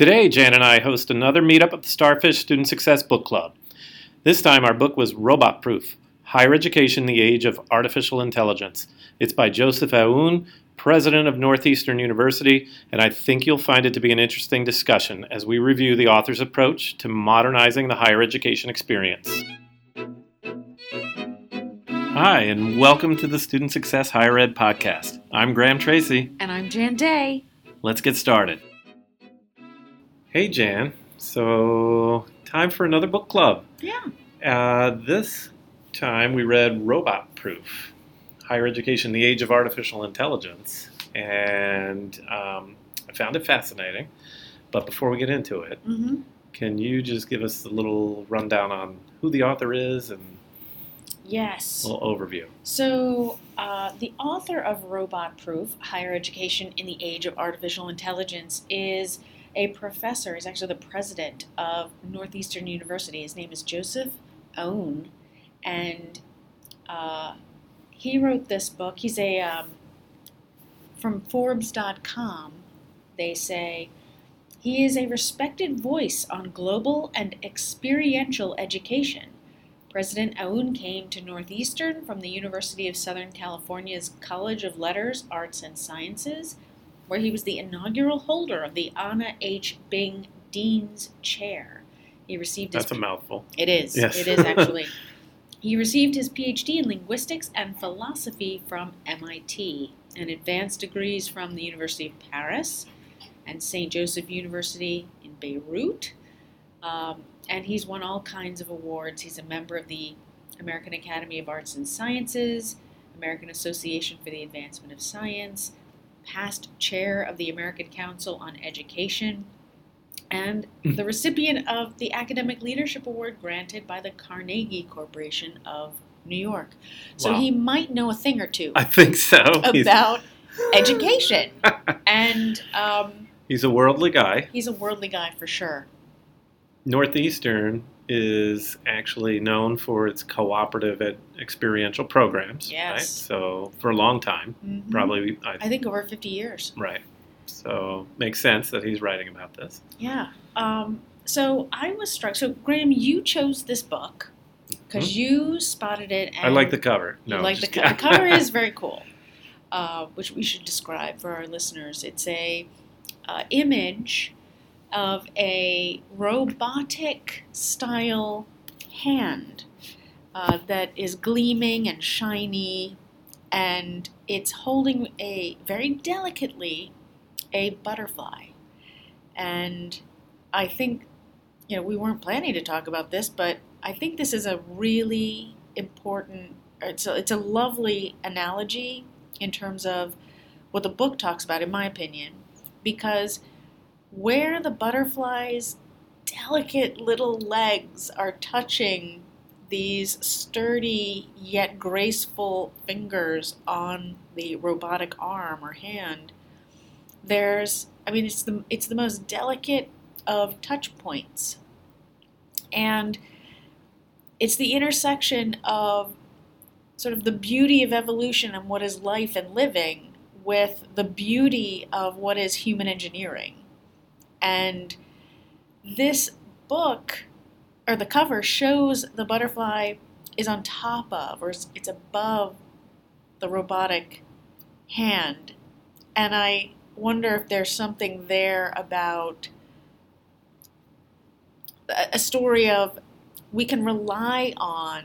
Today, Jan and I host another meetup at the Starfish Student Success Book Club. This time, our book was Robot Proof Higher Education in the Age of Artificial Intelligence. It's by Joseph Aoun, president of Northeastern University, and I think you'll find it to be an interesting discussion as we review the author's approach to modernizing the higher education experience. Hi, and welcome to the Student Success Higher Ed Podcast. I'm Graham Tracy. And I'm Jan Day. Let's get started. Hey, Jan. So, time for another book club. Yeah. Uh, this time we read Robot Proof Higher Education, the Age of Artificial Intelligence. And um, I found it fascinating. But before we get into it, Mm-hmm. can you just give us a little rundown on who the author is and Yes. a little overview? So, uh, the author of Robot Proof Higher Education in the Age of Artificial Intelligence is a professor. He's actually the president of Northeastern University. His name is Joseph Aoun. And uh, he wrote this book. He's a, um, from Forbes.com, they say, he is a respected voice on global and experiential education. President Aoun came to Northeastern from the University of Southern California's College of Letters, Arts, and Sciences, where he was the inaugural holder of the Anna H. Bing Dean's Chair. He received his That's a mouthful. it is. Yes. It is actually. he received his PhD in linguistics and philosophy from MIT and advanced degrees from the University of Paris and St. Joseph University in Beirut. Um, and he's won all kinds of awards. He's a member of the American Academy of Arts and Sciences, American Association for the Advancement of Science, past chair of the American Council on Education, and the recipient of the Academic Leadership Award granted by the Carnegie Corporation of New York. So Wow. he might know a thing or two I think so. About education. And um, he's a worldly guy. he's a worldly guy for sure. Northeastern is actually known for its cooperative ed- experiential programs. Right? Yes. So for a long time, Mhm. probably, I, I think over 50 years. right. So makes sense that he's writing about this. Yeah. Um, so I was struck. So, Graham, you chose this book because you spotted it. And? I like the cover. No, like the, co- the cover is very cool, uh, which we should describe for our listeners. It's a uh, image of a robotic style hand uh, that is gleaming and shiny, and it's holding a very delicately a butterfly. And I think, you know, we weren't planning to talk about this, but I think this is a really important it's a, it's a lovely analogy in terms of what the book talks about, in my opinion, because where the butterfly's delicate little legs are touching these sturdy yet graceful fingers on the robotic arm or hand, there's I mean it's the it's the most delicate of touch points. And it's the intersection of sort of the beauty of evolution and what is life and living with the beauty of what is human engineering. And this book, or the cover, shows the butterfly is on top of, or it's above the robotic hand. And I wonder if there's something there about a story of we can rely on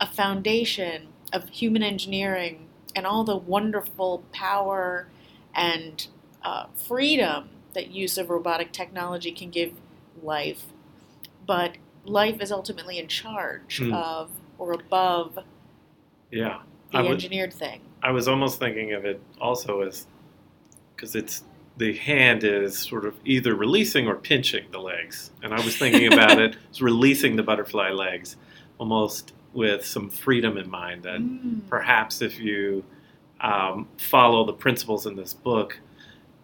a foundation of human engineering and all the wonderful power and uh, freedom that use of robotic technology can give life. But life is ultimately in charge Hmm. of or above Yeah. the I engineered thing. I was almost thinking of it also as because it's the hand is sort of either releasing or pinching the legs, and I was thinking about it as releasing the butterfly legs, almost with some freedom in mind. That Mm. perhaps if you um, follow the principles in this book,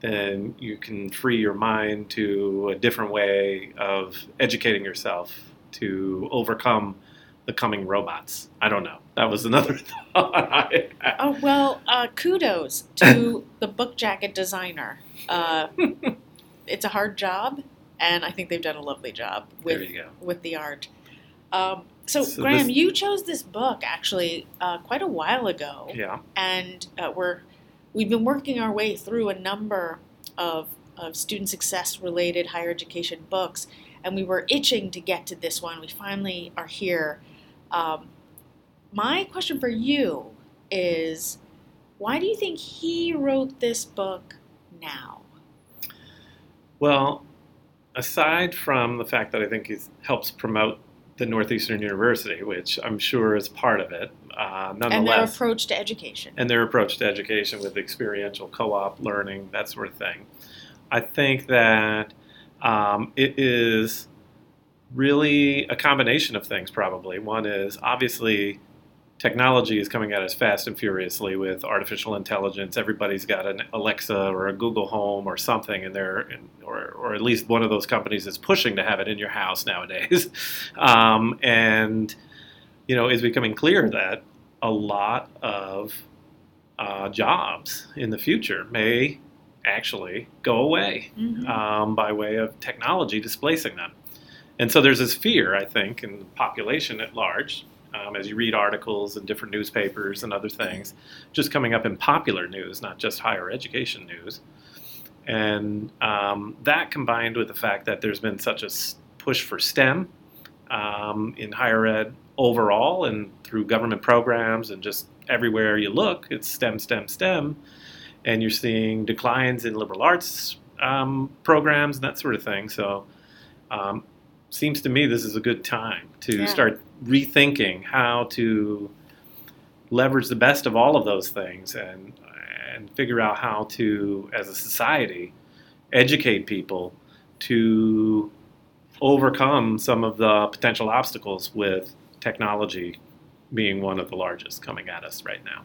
then you can free your mind to a different way of educating yourself to overcome the coming robots. I don't know. That was another thought I had. Oh well, uh, kudos to the book jacket designer. Uh, it's a hard job, and I think they've done a lovely job with with the art. Um, so, So Graham, this- you chose this book actually uh, quite a while ago, Yeah. and uh, we're we've been working our way through a number of of student success related higher education books, and we were itching to get to this one. We finally are here. Um, my question for you is, why do you think he wrote this book now? Well, aside from the fact that I think he helps promote the Northeastern University, which I'm sure is part of it, uh, And their nonetheless, approach to education. and their approach to education with experiential co-op learning, that sort of thing. I think that um, it is really a combination of things. Probably one is obviously technology is coming at us fast and furiously with artificial intelligence. Everybody's got an Alexa or a Google Home or something in there, or, or at least one of those companies is pushing to have it in your house nowadays. Um, and you know, it's becoming clear that a lot of uh, jobs in the future may actually go away Mhm. um, by way of technology displacing them. And so there's this fear, I think, in the population at large, um, as you read articles in different newspapers and other things, just coming up in popular news, not just higher education news. And um, that combined with the fact that there's been such a push for STEM um, in higher ed overall and through government programs and just everywhere you look, it's STEM, STEM, STEM. And you're seeing declines in liberal arts um, programs and that sort of thing. So, um, seems to me this is a good time to Yeah. start rethinking how to leverage the best of all of those things and and figure out how to, as a society, educate people to overcome some of the potential obstacles with technology being one of the largest coming at us right now.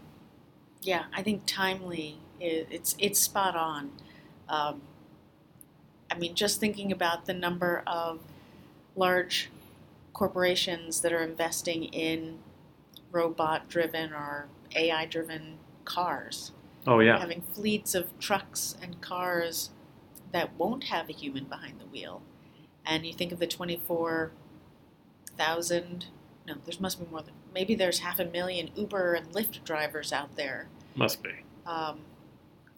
Yeah, I think timely. It's it's spot on. Um, I mean, just thinking about the number of large corporations that are investing in robot-driven or AI-driven cars, Oh yeah, having fleets of trucks and cars that won't have a human behind the wheel. And you think of the twenty-four thousand. No, there must be more than maybe there's half a million Uber and Lyft drivers out there. must be. Um,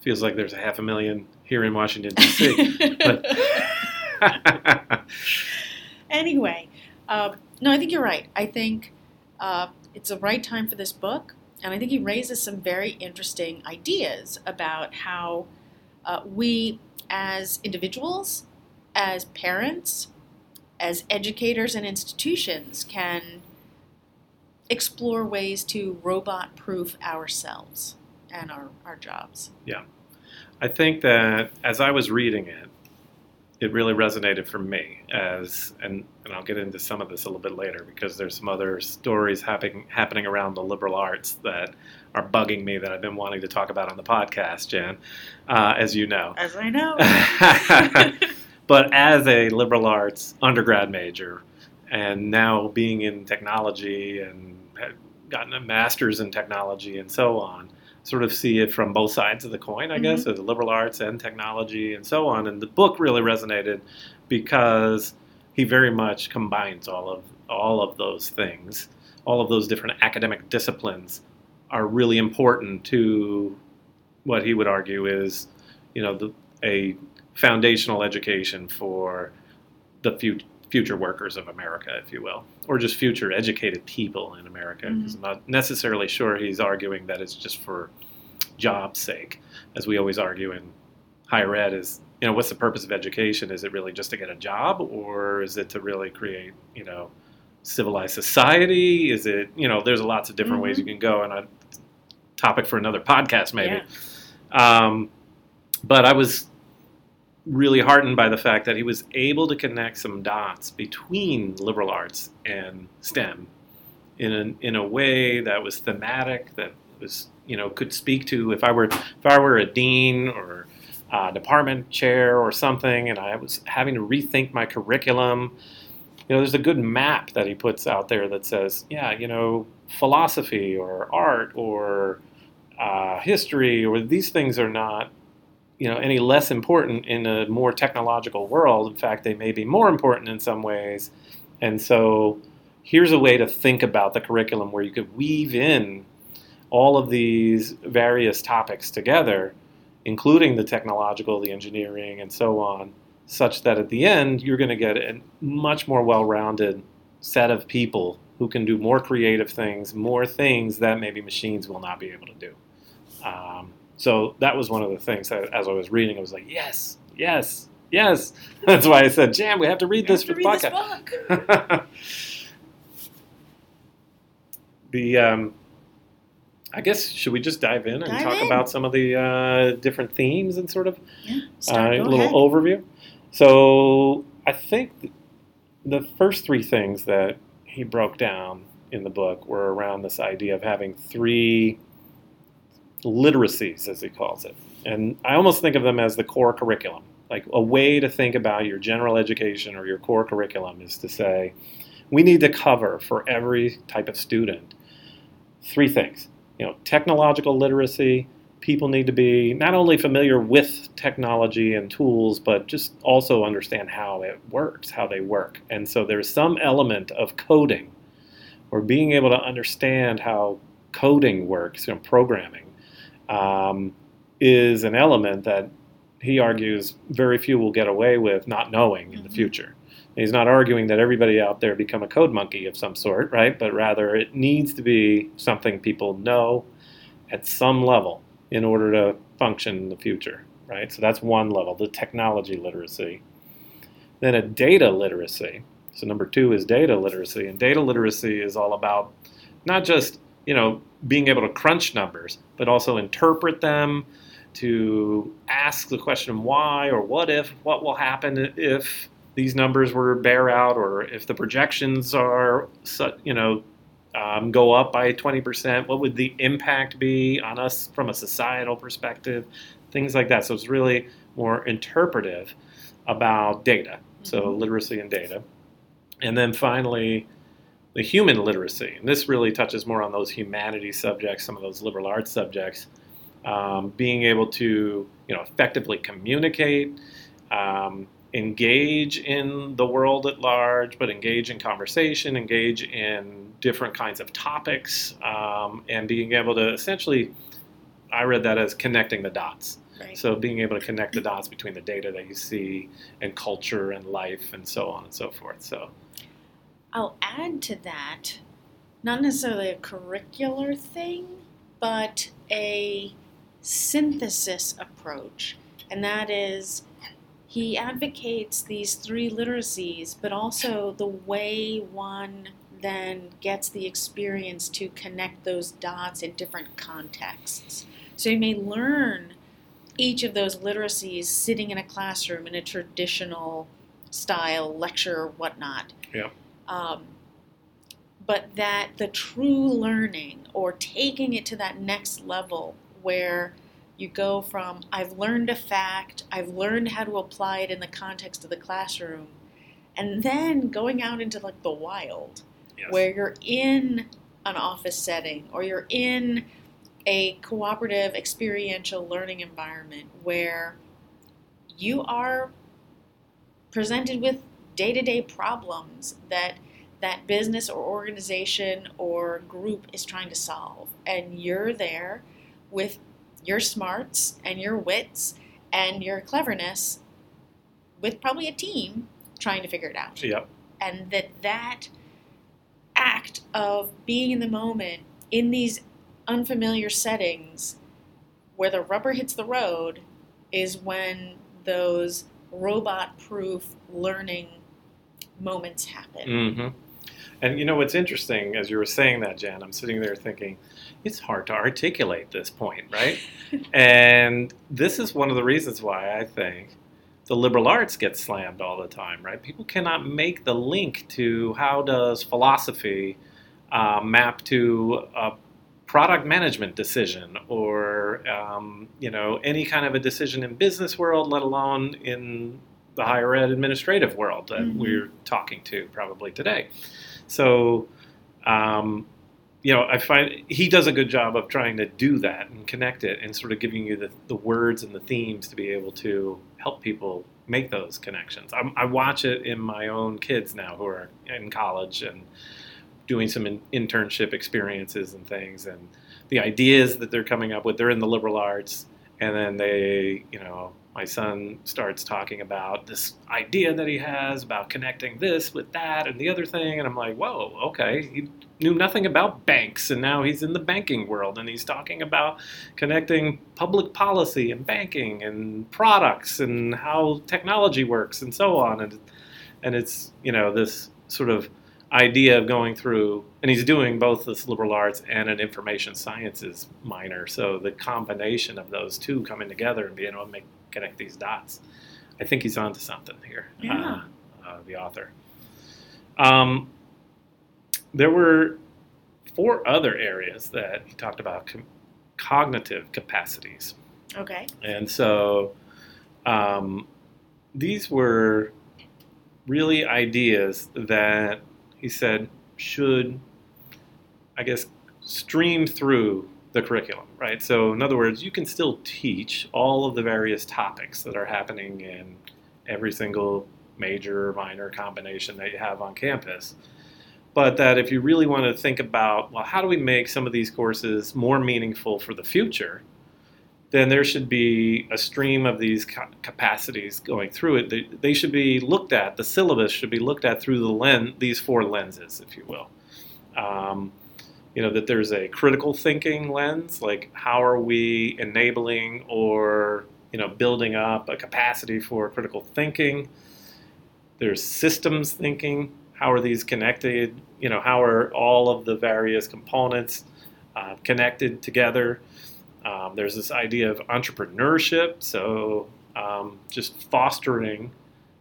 Feels like there's a half a million here in Washington D.C. but anyway, um, no, I think you're right. I think uh, it's the right time for this book, and I think he raises some very interesting ideas about how uh, we, as individuals, as parents, as educators and institutions, can explore ways to robot proof ourselves and our, our jobs. Yeah. I think that as I was reading it, it really resonated for me as and, and I'll get into some of this a little bit later because there's some other stories happening happening around the liberal arts that are bugging me that I've been wanting to talk about on the podcast, Jan, uh, as you know. As I know. but as a liberal arts undergrad major and now being in technology and had gotten a master's in technology and so on sort of see it from both sides of the coin i mm-hmm. guess as liberal arts and technology and so on. And the book really resonated because he very much combines all of all of those things. All of those different academic disciplines are really important to what he would argue is you know the, a foundational education for the fut- future workers of America, if you will, or just future educated people in America. Because I'm not necessarily sure he's arguing that it's just for job's sake, as we always argue in higher ed. Is you know what's the purpose of education? Is it really just to get a job, or is it to really create you know civilized society? Is it you know there's lots of different ways you can go, and a topic for another podcast maybe. Um, but I was really heartened by the fact that he was able to connect some dots between liberal arts and STEM in a, in a way that was thematic, that was you know could speak to if I were if I were a dean or a department chair or something, and I was having to rethink my curriculum. You know, there's a good map that he puts out there that says, yeah, you know, philosophy or art or uh, history or these things are not you know any less important in a more technological world. In fact, they may be more important in some ways. And so here's a way to think about the curriculum where you could weave in all of these various topics together, including the technological, the engineering, and so on, such that at the end you're going to get a much more well-rounded set of people who can do more creative things, more things that maybe machines will not be able to do. Um, so that was one of the things that, as I was reading, I was like, yes, yes, yes. That's why I said, Jan, we have to read You this for the podcast. book. the um, I guess should we just dive in and Dive talk in. about some of the uh, different themes and sort of Yeah, uh, a little ahead. overview. So I think the first three things that he broke down in the book were around this idea of having three literacies, as he calls it. And I almost think of them as the core curriculum. Like a way to think about your general education or your core curriculum is to say, we need to cover for every type of student three things. You know, technological literacy, people need to be not only familiar with technology and tools, but just also understand how it works, how they work. And so there's some element of coding or being able to understand how coding works, you know, programming, um, is an element that he argues very few will get away with not knowing in the Mhm. future. He's not arguing that everybody out there become a code monkey of some sort, right? But rather it needs to be something people know at some level in order to function in the future, right? So that's one level, the technology literacy. Then a data literacy. So number two is data literacy, and data literacy is all about not just you know being able to crunch numbers, but also interpret them, to ask the question why or what if, what will happen if these numbers were bear out, or if the projections are you know um, go up by 20%, what would the impact be on us from a societal perspective? Things like that. So it's really more interpretive about data. So Mhm. literacy and data. And then finally, the human literacy. And this really touches more on those humanities subjects, some of those liberal arts subjects. Um, being able to, you know, effectively communicate, um, engage in the world at large, but engage in conversation, engage in different kinds of topics, um, and being able to essentially, I read that as connecting the dots. Right. So being able to connect the dots between the data that you see and culture and life and so on and so forth. So I'll add to that, not necessarily a curricular thing, but a synthesis approach. And that is, he advocates these three literacies, but also the way one then gets the experience to connect those dots in different contexts. So you may learn each of those literacies sitting in a classroom in a traditional style lecture or whatnot. Yeah. Um, but that the true learning or taking it to that next level where you go from I've learned a fact, I've learned how to apply it in the context of the classroom, and then going out into like the wild yes. where you're in an office setting or you're in a cooperative experiential learning environment where you are presented with day-to-day problems that that business or organization or group is trying to solve and you're there with your smarts and your wits and your cleverness with probably a team trying to figure it out Yep. and that that act of being in the moment in these unfamiliar settings where the rubber hits the road is when those robot proof learning moments happen. hmm And you know what's interesting as you were saying that, Jan, I'm sitting there thinking, it's hard to articulate this point, right? and this is one of the reasons why I think the liberal arts get slammed all the time, right? People cannot make the link to how does philosophy uh, map to a product management decision or um, you know any kind of a decision in business world, let alone in the higher ed administrative world that Mhm. we're talking to probably today. So um, you know, I find he does a good job of trying to do that and connect it and sort of giving you the, the words and the themes to be able to help people make those connections. I'm, I watch it in my own kids now who are in college and doing some in, internship experiences and things, and the ideas that they're coming up with. They're in the liberal arts, and then they, you know, my son starts talking about this idea that he has about connecting this with that and the other thing, and I'm like, whoa, okay. He knew nothing about banks, and now he's in the banking world, and he's talking about connecting public policy and banking and products and how technology works and so on, and and it's you know this sort of idea of going through, and he's doing both this liberal arts and an information sciences minor. So the combination of those two coming together and being able to make connect these dots, I think he's onto something here. Yeah. Uh, uh, the author. Um, there were four other areas that he talked about com- cognitive capacities. Okay. And so um, these were really ideas that he said should, I guess, stream through the curriculum, right? So, in other words, you can still teach all of the various topics that are happening in every single major or minor combination that you have on campus. But that if you really want to think about, well, how do we make some of these courses more meaningful for the future? then there should be a stream of these capacities going through it. They, should be looked at. The syllabus should be looked at through the lens, these four lenses, if you will. Um, you know that there's a critical thinking lens, like how are we enabling or you know building up a capacity for critical thinking. There's systems thinking. How are these connected? You know, how are all of the various components uh, connected together? Um, there's this idea of entrepreneurship, so um, just fostering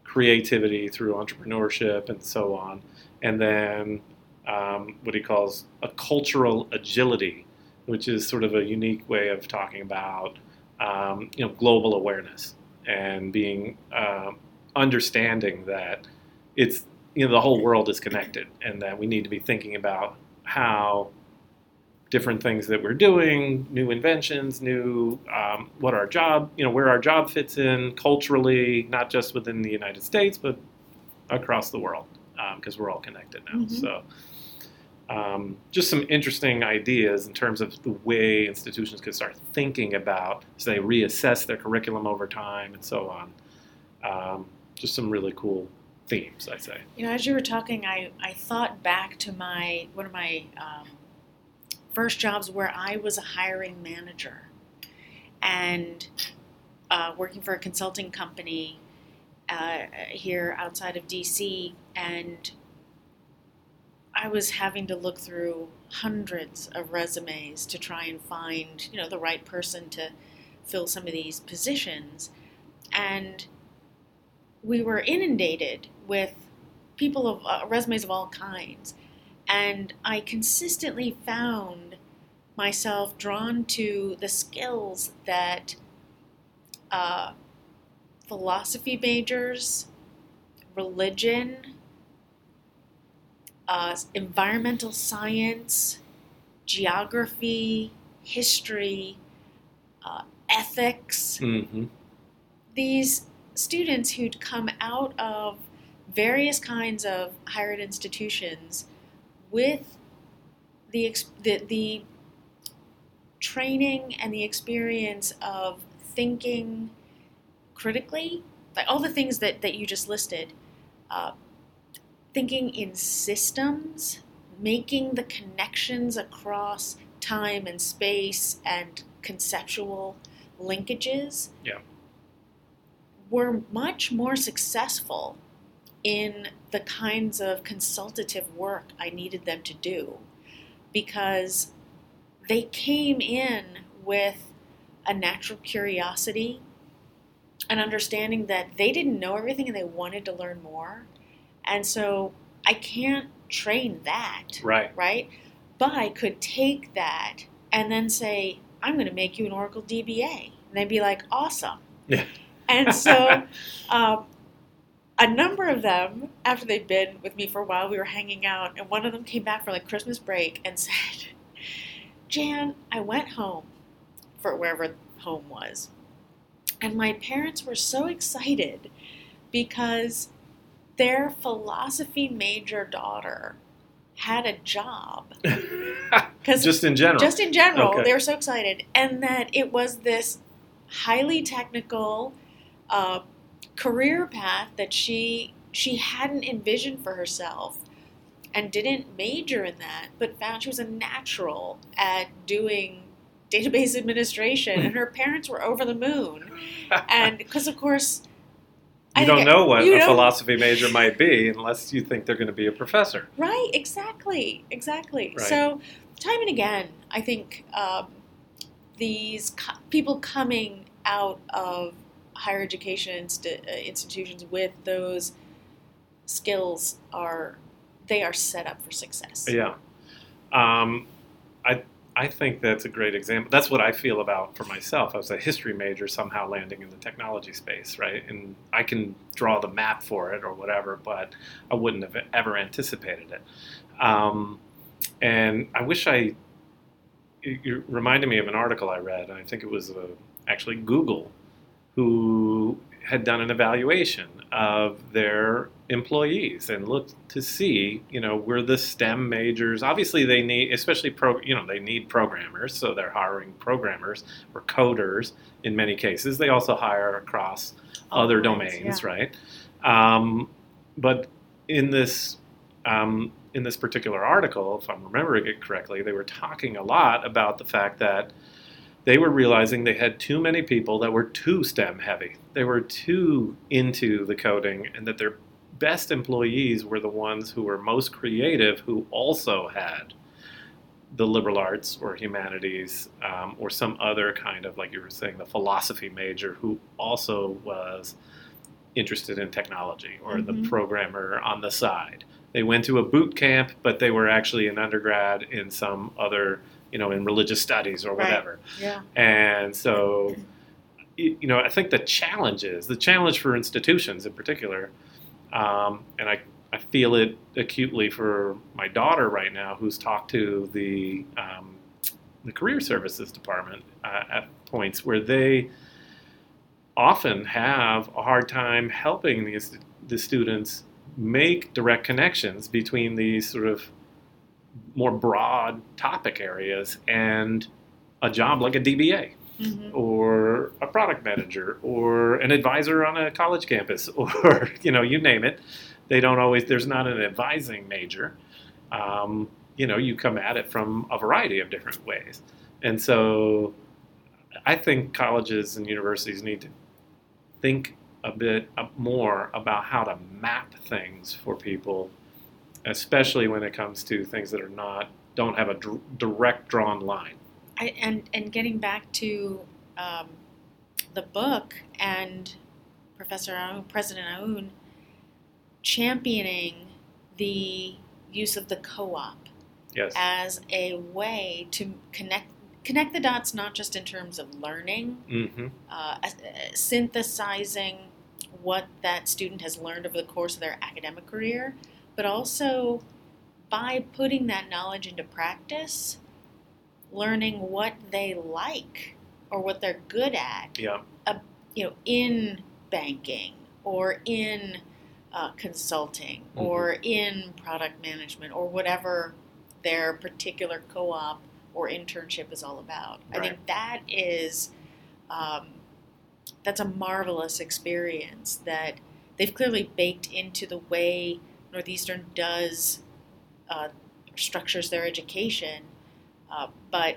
creativity through entrepreneurship and so on. And then um, what he calls a cultural agility, which is sort of a unique way of talking about um, you know global awareness and being uh, understanding that it's you know the whole world is connected and that we need to be thinking about how different things that we're doing, new inventions, new um, what our job, you know, where our job fits in culturally, not just within the United States, but across the world, because um, we're all connected now. Mm-hmm. So, um, just some interesting ideas in terms of the way institutions could start thinking about as they reassess their curriculum over time and so on. Um, just some really cool themes, I'd say. You know, as you were talking, I, I thought back to my one of my um, first jobs where I was a hiring manager and uh, working for a consulting company uh, here outside of DC, and I was having to look through hundreds of resumes to try and find, you know, the right person to fill some of these positions, and we were inundated with people of uh, resumes of all kinds, and I consistently found myself drawn to the skills that uh, philosophy majors, religion, uh, environmental science, geography, history, uh, ethics. Mm-hmm. These students who'd come out of various kinds of higher ed institutions with the, the, the training and the experience of thinking critically, like all the things that, that you just listed, uh, thinking in systems, making the connections across time and space and conceptual linkages, yeah. were much more successful in the kinds of consultative work I needed them to do because they came in with a natural curiosity, an understanding that they didn't know everything and they wanted to learn more. And so I can't train that. Right. Right? But I could take that and then say, I'm going to make you an Oracle DBA. And they'd be like, awesome. Yeah. And so um, a number of them, after they'd been with me for a while, we were hanging out, and one of them came back for like Christmas break and said, Jan, I went home for wherever home was, and my parents were so excited because their philosophy major daughter had a job. Just in general. just in general, Okay. they were so excited, and that it was this highly technical uh, career path that she she hadn't envisioned for herself, and didn't major in that, but found she was a natural at doing database administration, and her parents were over the moon, and because of course. I you don't know what a don't- philosophy major might be unless you think they're going to be a professor. Right, exactly, exactly. Right. So, time and again, I think um, these co- people coming out of higher education uh, institutions with those skills are they are set up for success. Yeah. Um, I I think that's a great example. That's what I feel about for myself. I was a history major, somehow landing in the technology space, right? And I can draw the map for it or whatever, but I wouldn't have ever anticipated it. Um, and I wish I. You reminded me of an article I read. And I think it was uh, actually Google, who had done an evaluation of their employees and look to see, you know, were the STEM majors. Obviously, they need, especially pro, you know, they need programmers, so they're hiring programmers or coders in many cases. They also hire across All other lines, domains, yeah. right? Um, but in this um, in this particular article, if I'm remembering it correctly, they were talking a lot about the fact that they were realizing they had too many people that were too STEM heavy. They were too into the coding, and that their best employees were the ones who were most creative, who also had the liberal arts or humanities um, or some other kind of, like you were saying, the philosophy major, who also was interested in technology or the Mhm. programmer on the side. They went to a boot camp, but they were actually an undergrad in some other, you know, in religious studies or whatever. Right. Yeah. And so, you know, I think the challenge is the challenge for institutions in particular, um, and I, I feel it acutely for my daughter right now, who's talked to the um, the career services department uh, at points where they often have a hard time helping the, the students make direct connections between these sort of more broad topic areas and a job like a DBA Mhm. or a product manager or an advisor on a college campus or you know you name it. They don't always there's not an advising major. Um, you know you come at it from a variety of different ways. And so i think colleges and universities need to think a bit more about how to map things for people especially when it comes to things that are not don't have a direct drawn line I, and and getting back to um, the book and Professor Aoun, President Aoun championing the use of the co-op yes as a way to connect connect the dots, not just in terms of learning, mm-hmm. uh, uh, synthesizing what that student has learned over the course of their academic career, but also by putting that knowledge into practice, learning what they like or what they're good at, yeah you know, in banking or in uh, consulting or in product management or whatever their particular co-op or internship is all about. I think that is um, that's a marvelous experience that they've clearly baked into the way Northeastern does uh, structures their education. Uh, but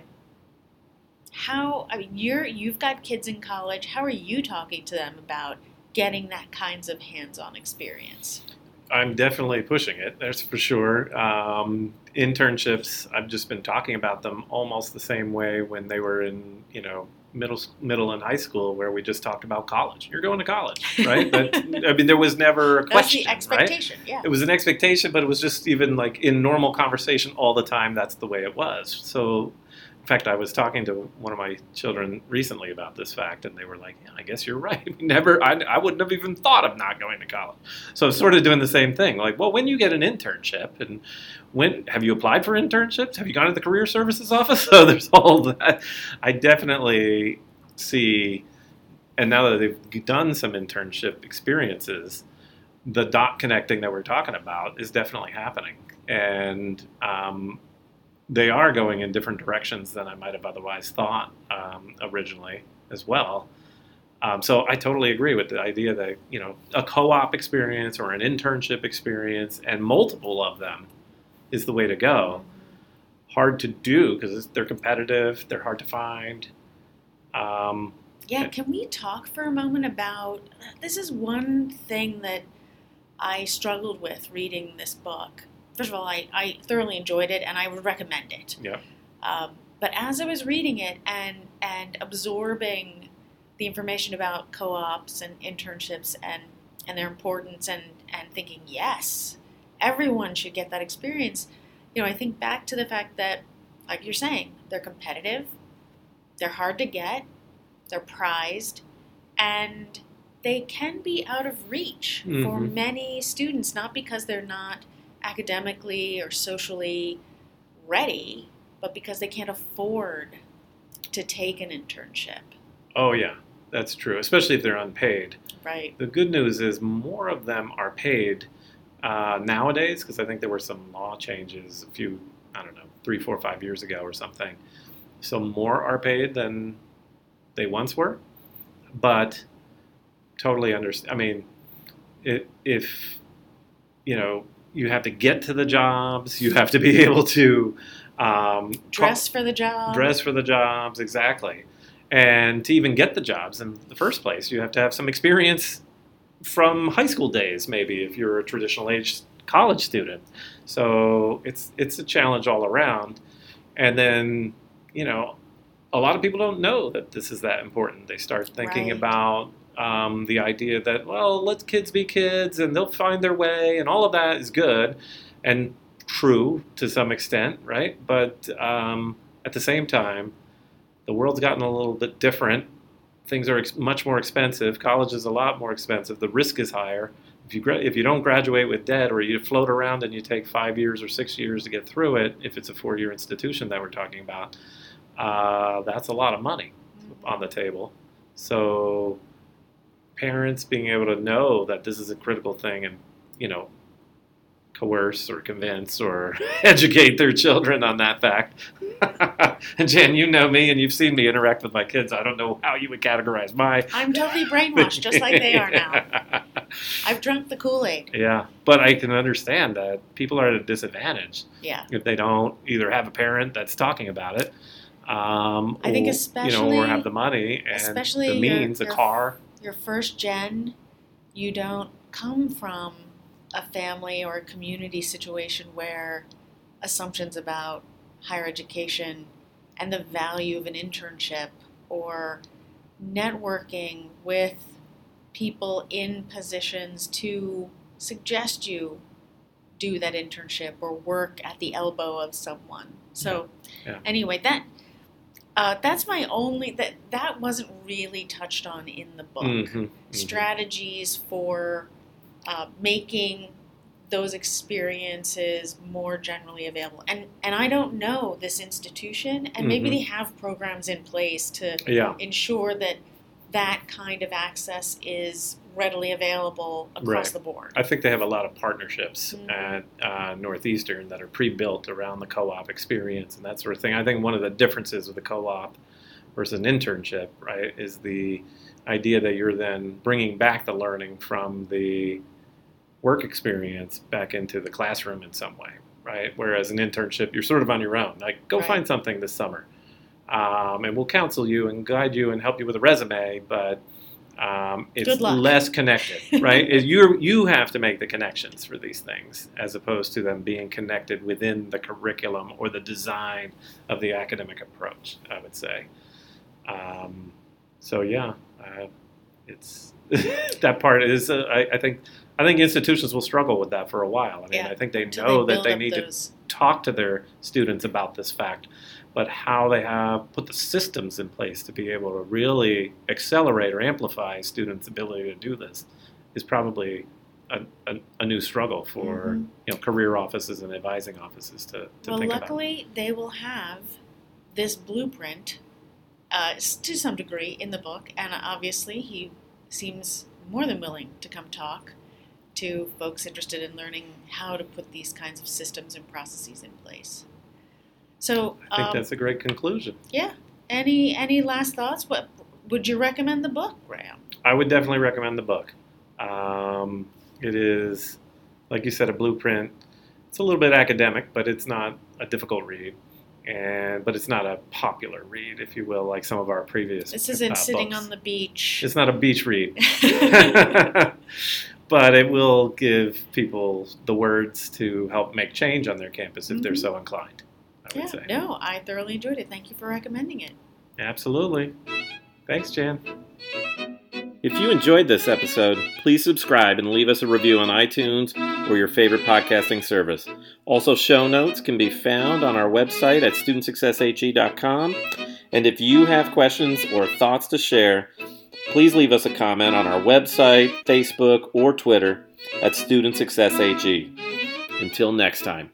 how? I mean, you're you've got kids in college. How are you talking to them about getting that kinds of hands-on experience? I'm definitely pushing it. That's for sure. Um, internships. I've just been talking about them almost the same way when they were in, you know, middle middle and high school, where we just talked about college. You're going to college, right? But I mean, there was never a question. That's the right? expectation. Yeah. It was an expectation, but it was just even like in normal conversation all the time. That's the way it was. So, In fact, I was talking to one of my children recently about this fact, and they were like, yeah, "I guess you're right. We never, I, I wouldn't have even thought of not going to college." So sort of doing the same thing. Like, well, when you get an internship, and when have you applied for internships? Have you gone to the career services office? So there's all that. I definitely see, and now that they've done some internship experiences, the dot connecting that we're talking about is definitely happening, and um, they are going in different directions than I might have otherwise thought um, originally as well. Um, so I totally agree with the idea that you know a co-op experience or an internship experience and multiple of them is the way to go. Hard to do because they're competitive, they're hard to find. Um, Yeah, can we talk for a moment about this? Is one thing that I struggled with reading this book. First of all, I, I thoroughly enjoyed it and I would recommend it. Yeah. Um, but as I was reading it and and absorbing the information about co-ops and internships and and their importance and and thinking yes, everyone should get that experience. You know, I think back to the fact that, like you're saying, they're competitive, they're hard to get, they're prized, and they can be out of reach for Mhm. many students, not because they're not academically or socially ready, but because they can't afford to take an internship. oh yeah, that's true, especially if they're unpaid. Right. The good news is more of them are paid uh, nowadays because I think there were some law changes a few, I don't know, three, four, five years ago or something. So more are paid than they once were, but totally understand. I mean, it, if you know, you have to get to the jobs, you have to be able to um, Dress for the job. dress for the jobs exactly and to even get the jobs in the first place you have to have some experience from high school days maybe if you're a traditional age college student so it's it's a challenge all around and then you know a lot of people don't know that this is that important they start thinking Right. about um, the idea that well let kids be kids and they'll find their way and all of that is good and true to some extent right? But um, at the same time the world's gotten a little bit different. Things are ex- much more expensive. College is a lot more expensive. The risk is higher. If you gra- if you don't graduate with debt or you float around and you take five years or six years to get through it if it's a four-year institution that we're talking about uh, that's a lot of money on the table. So parents being able to know that this is a critical thing and you know coerce or convince or educate their children on that fact and jan you know me and you've seen me interact with my kids i don't know how you would categorize my I'm totally brainwashed, just like they are now. I've drunk the Kool Aid. yeah but i can understand that people are at a disadvantage Yeah. if they don't either have a parent that's talking about it um, I think especially you know, or have the money and especially the your- means, a car. Your first gen, you don't come from a family or a community situation where assumptions about higher education and the value of an internship or networking with people in positions to suggest you do that internship or work at the elbow of someone. So Yeah. anyway, that uh, that's my only that that wasn't really touched on in the book. Mhm, mhm. Strategies for uh, making those experiences more generally available. And and I don't know this institution, and maybe Mhm. they have programs in place to Yeah, ensure that that kind of access is readily available across Right. the board. I think they have a lot of partnerships Mhm. at uh, Northeastern that are pre-built around the co-op experience and that sort of thing. I think one of the differences with the co-op versus an internship, right, is the idea that you're then bringing back the learning from the work experience back into the classroom in some way, right? Whereas an internship, you're sort of on your own. Like, go Right. find something this summer, um, and we'll counsel you and guide you and help you with a resume, but um, it's less connected, right? You you have to make the connections for these things, as opposed to them being connected within the curriculum or the design of the academic approach. I would say. Um, so yeah, uh, it's that part is. Uh, I, I think I think institutions will struggle with that for a while. I mean, Yeah, I think they know that they need to talk to their students about this fact. But how they have put the systems in place to be able to really accelerate or amplify students' ability to do this is probably a, a, a new struggle for Mhm. you know career offices and advising offices to, to well, think about. luckily, they will have this blueprint uh, to some degree in the book, and obviously, he seems more than willing to come talk to folks interested in learning how to put these kinds of systems and processes in place. So, I think um, that's a great conclusion. yeah. Any any last thoughts? What would you recommend the book, Graham? I would definitely recommend the book. Um, it is, like you said, a blueprint. It's a little bit academic, but it's not a difficult read, and but it's not a popular read, if you will, like some of our previous. This isn't uh, sitting books. on the beach. It's not a beach read, but it will give people the words to help make change on their campus if they're Mhm. so inclined. I yeah, say. no, I thoroughly enjoyed it. Thank you for recommending it. Absolutely. Thanks, Jan. If you enjoyed this episode, please subscribe and leave us a review on iTunes or your favorite podcasting service. Also, show notes can be found on our website at studentsuccesshe.com. And if you have questions or thoughts to share, please leave us a comment on our website, Facebook, or Twitter at Student Success HE. Until next time.